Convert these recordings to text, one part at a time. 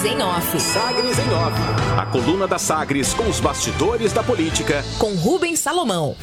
Sagres em Off. Sagres em Off. A coluna da Sagres com os bastidores da política. Com Rubens Salomão.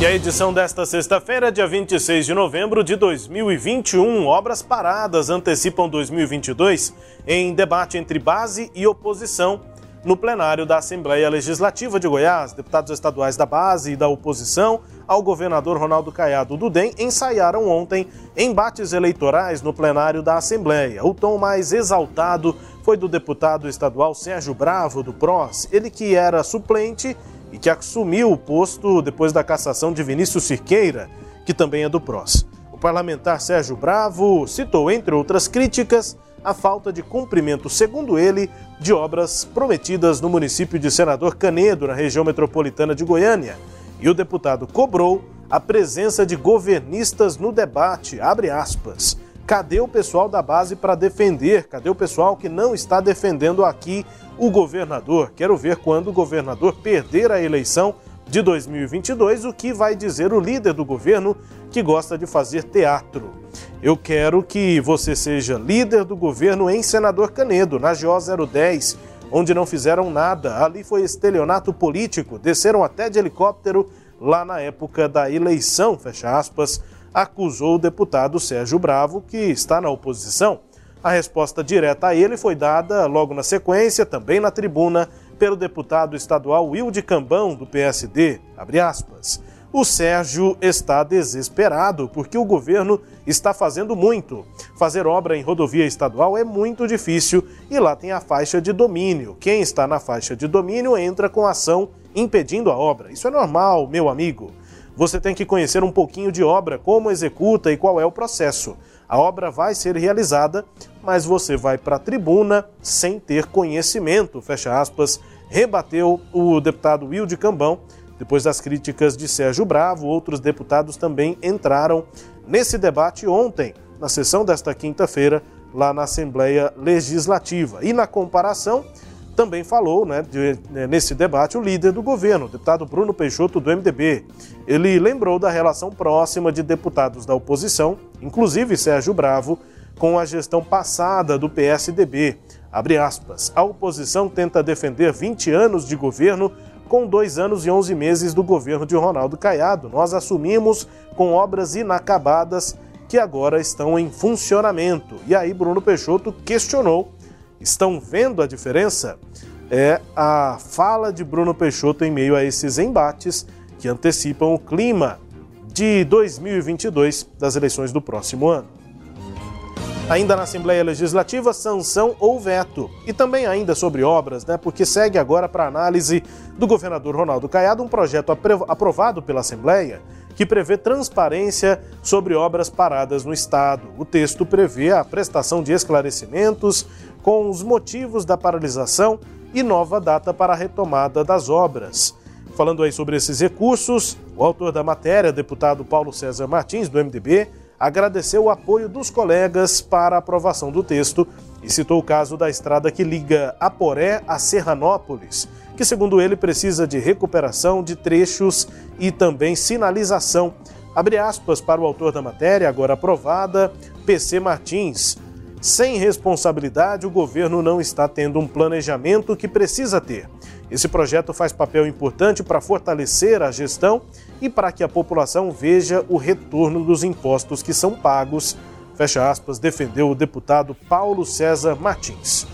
E a edição desta sexta-feira, dia 26 de novembro de 2021, obras paradas antecipam 2022 em debate entre base e oposição no plenário da Assembleia Legislativa de Goiás. Deputados estaduais da base e da oposição ao governador Ronaldo Caiado do DEM ensaiaram ontem embates eleitorais no plenário da Assembleia. O tom mais exaltado foi do deputado estadual Sérgio Bravo, do PROS, ele que era suplente e que assumiu o posto depois da cassação de Vinícius Cirqueira, que também é do PROS. O parlamentar Sérgio Bravo citou, entre outras críticas, a falta de cumprimento, segundo ele, de obras prometidas no município de Senador Canedo, na região metropolitana de Goiânia. E o deputado cobrou a presença de governistas no debate. Abre aspas. Cadê o pessoal da base para defender? Cadê o pessoal que não está defendendo aqui o governador? Quero ver quando o governador perder a eleição de 2022 o que vai dizer o líder do governo que gosta de fazer teatro. Eu quero que você seja líder do governo em Senador Canedo, na GO 010, onde não fizeram nada. Ali foi estelionato político, desceram até de helicóptero lá na época da eleição, fecha aspas, acusou o deputado Sérgio Bravo, que está na oposição. A resposta direta a ele foi dada logo na sequência, também na tribuna, pelo deputado estadual Wilde Cambão, do PSD. O Sérgio está desesperado porque o governo está fazendo muito. Fazer obra em rodovia estadual é muito difícil e lá tem a faixa de domínio. Quem está na faixa de domínio entra com ação impedindo a obra. Isso é normal, meu amigo. Você tem que conhecer um pouquinho de obra, como executa e qual é o processo. A obra vai ser realizada, mas você vai para a tribuna sem ter conhecimento, fecha aspas, rebateu o deputado Wilde Cambão. Depois das críticas de Sérgio Bravo, outros deputados também entraram nesse debate ontem, na sessão desta quinta-feira, lá na Assembleia Legislativa. E na comparação, também falou né, de, né, nesse debate o líder do governo, o deputado Bruno Peixoto, do MDB. Ele lembrou da relação próxima de deputados da oposição, inclusive Sérgio Bravo, com a gestão passada do PSDB. Aspas. A oposição tenta defender 20 anos de governo com dois anos e 11 meses do governo de Ronaldo Caiado. Nós assumimos com obras inacabadas que agora estão em funcionamento. E aí Bruno Peixoto questionou estão vendo a diferença? É a fala de Bruno Peixoto em meio a esses embates que antecipam o clima de 2022 das eleições do próximo ano. Ainda na Assembleia Legislativa, sanção ou veto. E também ainda sobre obras, né? Porque segue agora para análise do governador Ronaldo Caiado um projeto aprovado pela Assembleia que prevê transparência sobre obras paradas no Estado. O texto prevê a prestação de esclarecimentos com os motivos da paralisação e nova data para a retomada das obras. Falando aí sobre esses recursos, o autor da matéria, deputado Paulo César Martins, do MDB, agradeceu o apoio dos colegas para a aprovação do texto e citou o caso da estrada que liga Aporé a Serranópolis, que, segundo ele, precisa de recuperação de trechos e também sinalização. Abre aspas para o autor da matéria, agora aprovada, PC Martins. Sem responsabilidade, o governo não está tendo um planejamento que precisa ter. Esse projeto faz papel importante para fortalecer a gestão e para que a população veja o retorno dos impostos que são pagos. Fecha aspas, defendeu o deputado Paulo César Martins.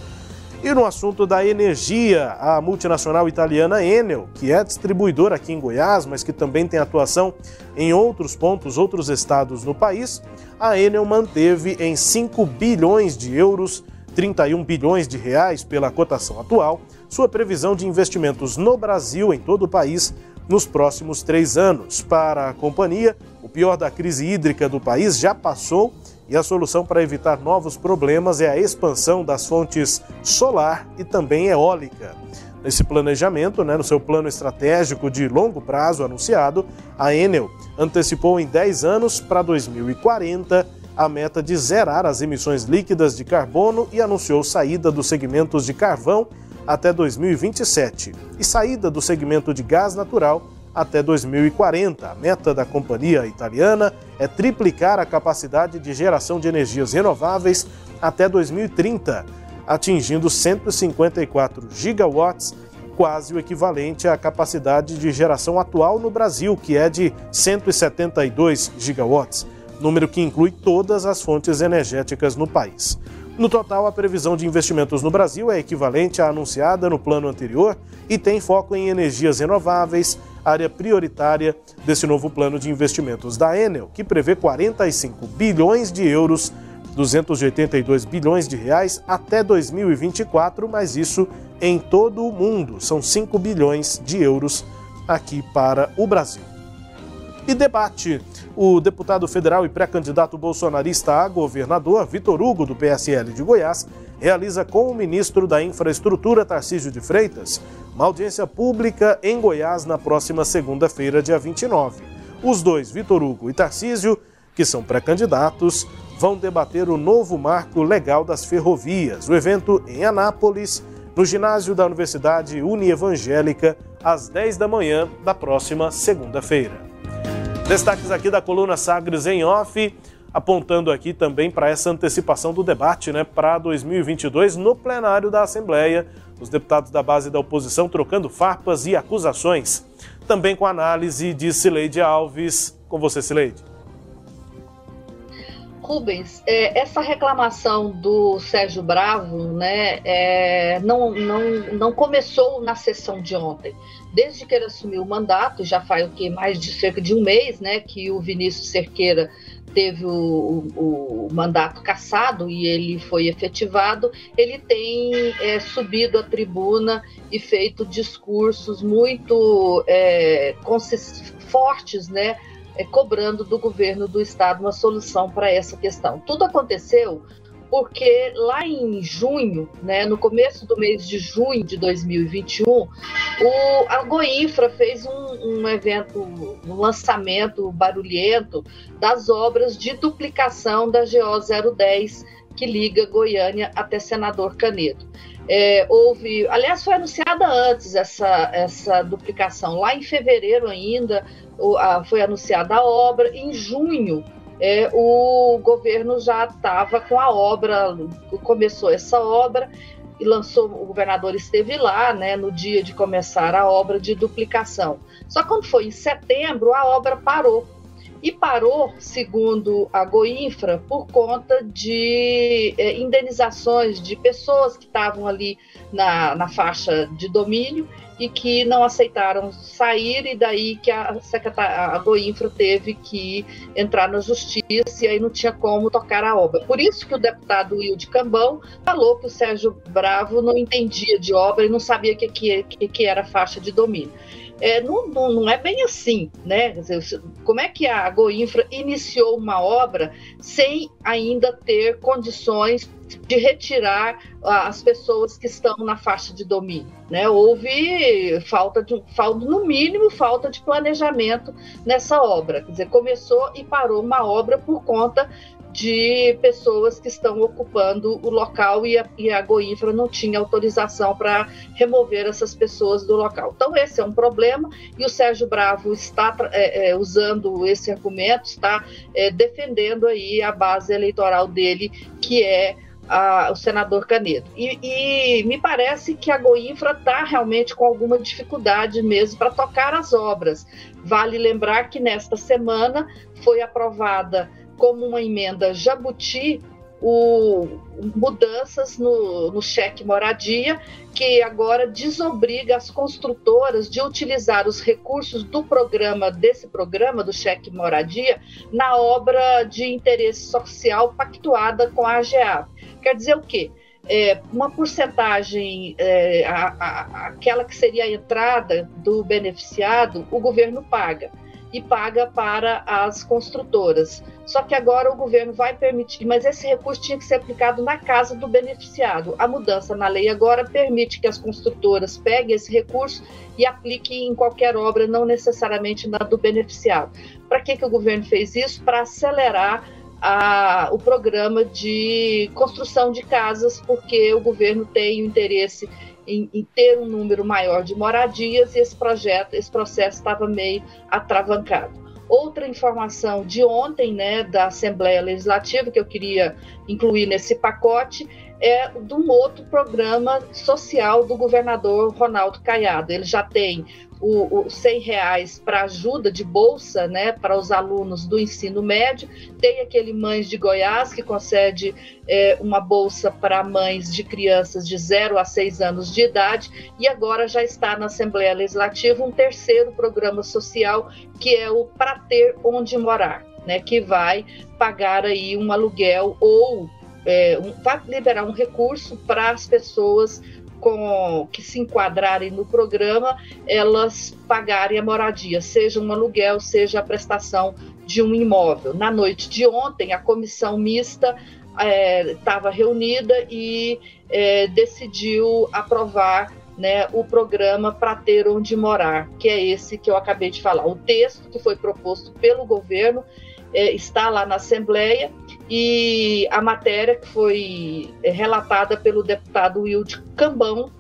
E no assunto da energia, a multinacional italiana Enel, que é distribuidora aqui em Goiás, mas que também tem atuação em outros pontos, outros estados no país, a Enel manteve em 5 bilhões de euros, 31 bilhões de reais pela cotação atual, sua previsão de investimentos no Brasil, em todo o país, nos próximos três anos. Para a companhia, o pior da crise hídrica do país já passou e a solução para evitar novos problemas é a expansão das fontes solar e também eólica. Nesse planejamento, né, no seu plano estratégico de longo prazo anunciado, a Enel antecipou em 10 anos para 2040 a meta de zerar as emissões líquidas de carbono e anunciou saída dos segmentos de carvão até 2027 e saída do segmento de gás natural até 2040. A meta da companhia italiana é triplicar a capacidade de geração de energias renováveis até 2030, atingindo 154 gigawatts, quase o equivalente à capacidade de geração atual no Brasil, que é de 172 gigawatts, número que inclui todas as fontes energéticas no país. No total, a previsão de investimentos no Brasil é equivalente à anunciada no plano anterior e tem foco em energias renováveis, área prioritária desse novo plano de investimentos da Enel, que prevê 45 bilhões de euros, 282 bilhões de reais até 2024, mas isso em todo o mundo. São 5 bilhões de euros aqui para o Brasil. E debate o deputado federal e pré-candidato bolsonarista a governador, Vitor Hugo, do PSL de Goiás, realiza com o ministro da Infraestrutura, Tarcísio de Freitas, uma audiência pública em Goiás na próxima segunda-feira, dia 29. Os dois, Vitor Hugo e Tarcísio, que são pré-candidatos, vão debater o novo marco legal das ferrovias. O evento em Anápolis, no ginásio da Universidade Unievangélica, às 10 da manhã da próxima segunda-feira. Destaques aqui da coluna Sagres em off, apontando aqui também para essa antecipação do debate né, para 2022 no plenário da Assembleia. Os deputados da base da oposição trocando farpas e acusações. Também com análise de Cileide Alves. Com você, Cileide. Rubens, é, essa reclamação do Sérgio Bravo né, é, não, não, não começou na sessão de ontem. Desde que ele assumiu o mandato, já faz o que mais de cerca de um mês, né, que o Vinícius Cerqueira teve o, o, o mandato cassado e ele foi efetivado, ele tem é, subido à tribuna e feito discursos muito é, fortes, né, é, cobrando do governo do estado uma solução para essa questão. Tudo aconteceu porque lá em junho, né, no começo do mês de junho de 2021, o, a Goinfra fez um, um evento, um lançamento barulhento das obras de duplicação da GO 010 que liga Goiânia até Senador Canedo. É, houve, aliás, foi anunciada antes essa, essa duplicação, lá em fevereiro ainda foi anunciada a obra, em junho é, o governo já estava com a obra, começou essa obra e lançou, o governador esteve lá, né, no dia de começar a obra de duplicação. Só quando foi em setembro, a obra parou. E parou, segundo a Goinfra, por conta de é, indenizações de pessoas que estavam ali na, na faixa de domínio e que não aceitaram sair, e daí que a, a Goinfra teve que entrar na justiça e aí não tinha como tocar a obra. Por isso que o deputado Wilde Cambão falou que o Sérgio Bravo não entendia de obra e não sabia o que, que, que era faixa de domínio. É, não, não, não, é bem assim, né? Como é que a Goinfra iniciou uma obra sem ainda ter condições de retirar as pessoas que estão na faixa de domínio? Né? Houve falta de, falta, no mínimo, falta de planejamento nessa obra. Quer dizer, começou e parou uma obra por conta de pessoas que estão ocupando o local e a, e a não tinha autorização para remover essas pessoas do local. Então, esse é um problema e o Sérgio Bravo está é, é, usando esse argumento, está é, defendendo aí a base eleitoral dele, que é a, o senador Canedo. E, e, me parece que a Goinfra está realmente com alguma dificuldade mesmo para tocar as obras. Vale lembrar que nesta semana foi aprovada como uma emenda Jabuti o, mudanças no, no cheque moradia, que agora desobriga as construtoras de utilizar os recursos do programa, desse programa do cheque moradia, na obra de interesse social pactuada com a AGA. Quer dizer o quê? É, uma porcentagem, é, a, a, aquela que seria a entrada do beneficiado, o governo paga e paga para as construtoras. Só que agora o governo vai permitir, mas esse recurso tinha que ser aplicado na casa do beneficiado. A mudança na lei agora permite que as construtoras peguem esse recurso e apliquem em qualquer obra, não necessariamente na do beneficiado. Para que, que o governo fez isso? Para acelerar a, o programa de construção de casas, porque o governo tem o interesse em, em, ter um número maior de moradias e esse projeto, esse processo estava meio atravancado. Outra informação de ontem, né, da Assembleia Legislativa, que eu queria incluir nesse pacote, é de um outro programa social do governador Ronaldo Caiado. Ele já tem o, o 100 reais para ajuda de bolsa né, para os alunos do ensino médio, tem aquele Mães de Goiás, que concede é, uma bolsa para mães de crianças de 0 a 6 anos de idade, e agora já está na Assembleia Legislativa um terceiro programa social, que é o Para Ter Onde Morar, né, que vai pagar aí um aluguel ou é, um, vai liberar um recurso para as pessoas com, que se enquadrarem no programa, elas pagarem a moradia, seja um aluguel, seja a prestação de um imóvel. Na noite de ontem, a comissão mista estava é, reunida e é, decidiu aprovar né, o programa para ter onde morar, que é esse que eu acabei de falar. O texto que foi proposto pelo governo é, está lá na Assembleia e a matéria que foi é, relatada pelo deputado Wilde Cambão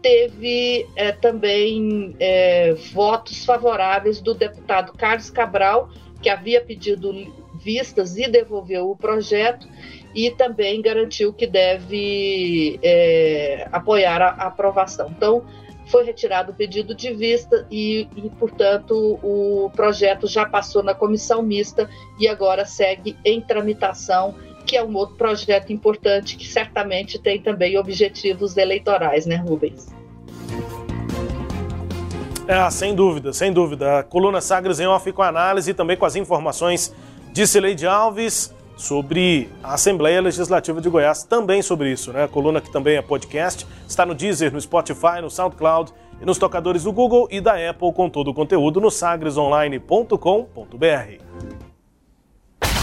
teve é, também é, votos favoráveis do deputado Carlos Cabral, que havia pedido vistas e devolveu o projeto, e também garantiu que deve é, apoiar a, a aprovação. Então, foi retirado o pedido de vista e, e, portanto, o projeto já passou na comissão mista e agora segue em tramitação, que é um outro projeto importante que certamente tem também objetivos eleitorais, né, Rubens? É, sem dúvida, sem dúvida. A coluna Sagres em off com a análise e também com as informações de Cileide Alves sobre a Assembleia Legislativa de Goiás, também sobre isso, né? A coluna que também é podcast, está no Deezer, no Spotify, no SoundCloud e nos tocadores do Google e da Apple com todo o conteúdo no sagresonline.com.br.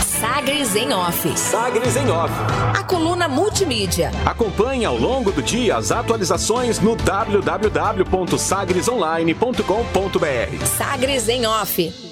Sagres em Off. Sagres em Off. A coluna multimídia. Acompanhe ao longo do dia as atualizações no www.sagresonline.com.br. Sagres em Off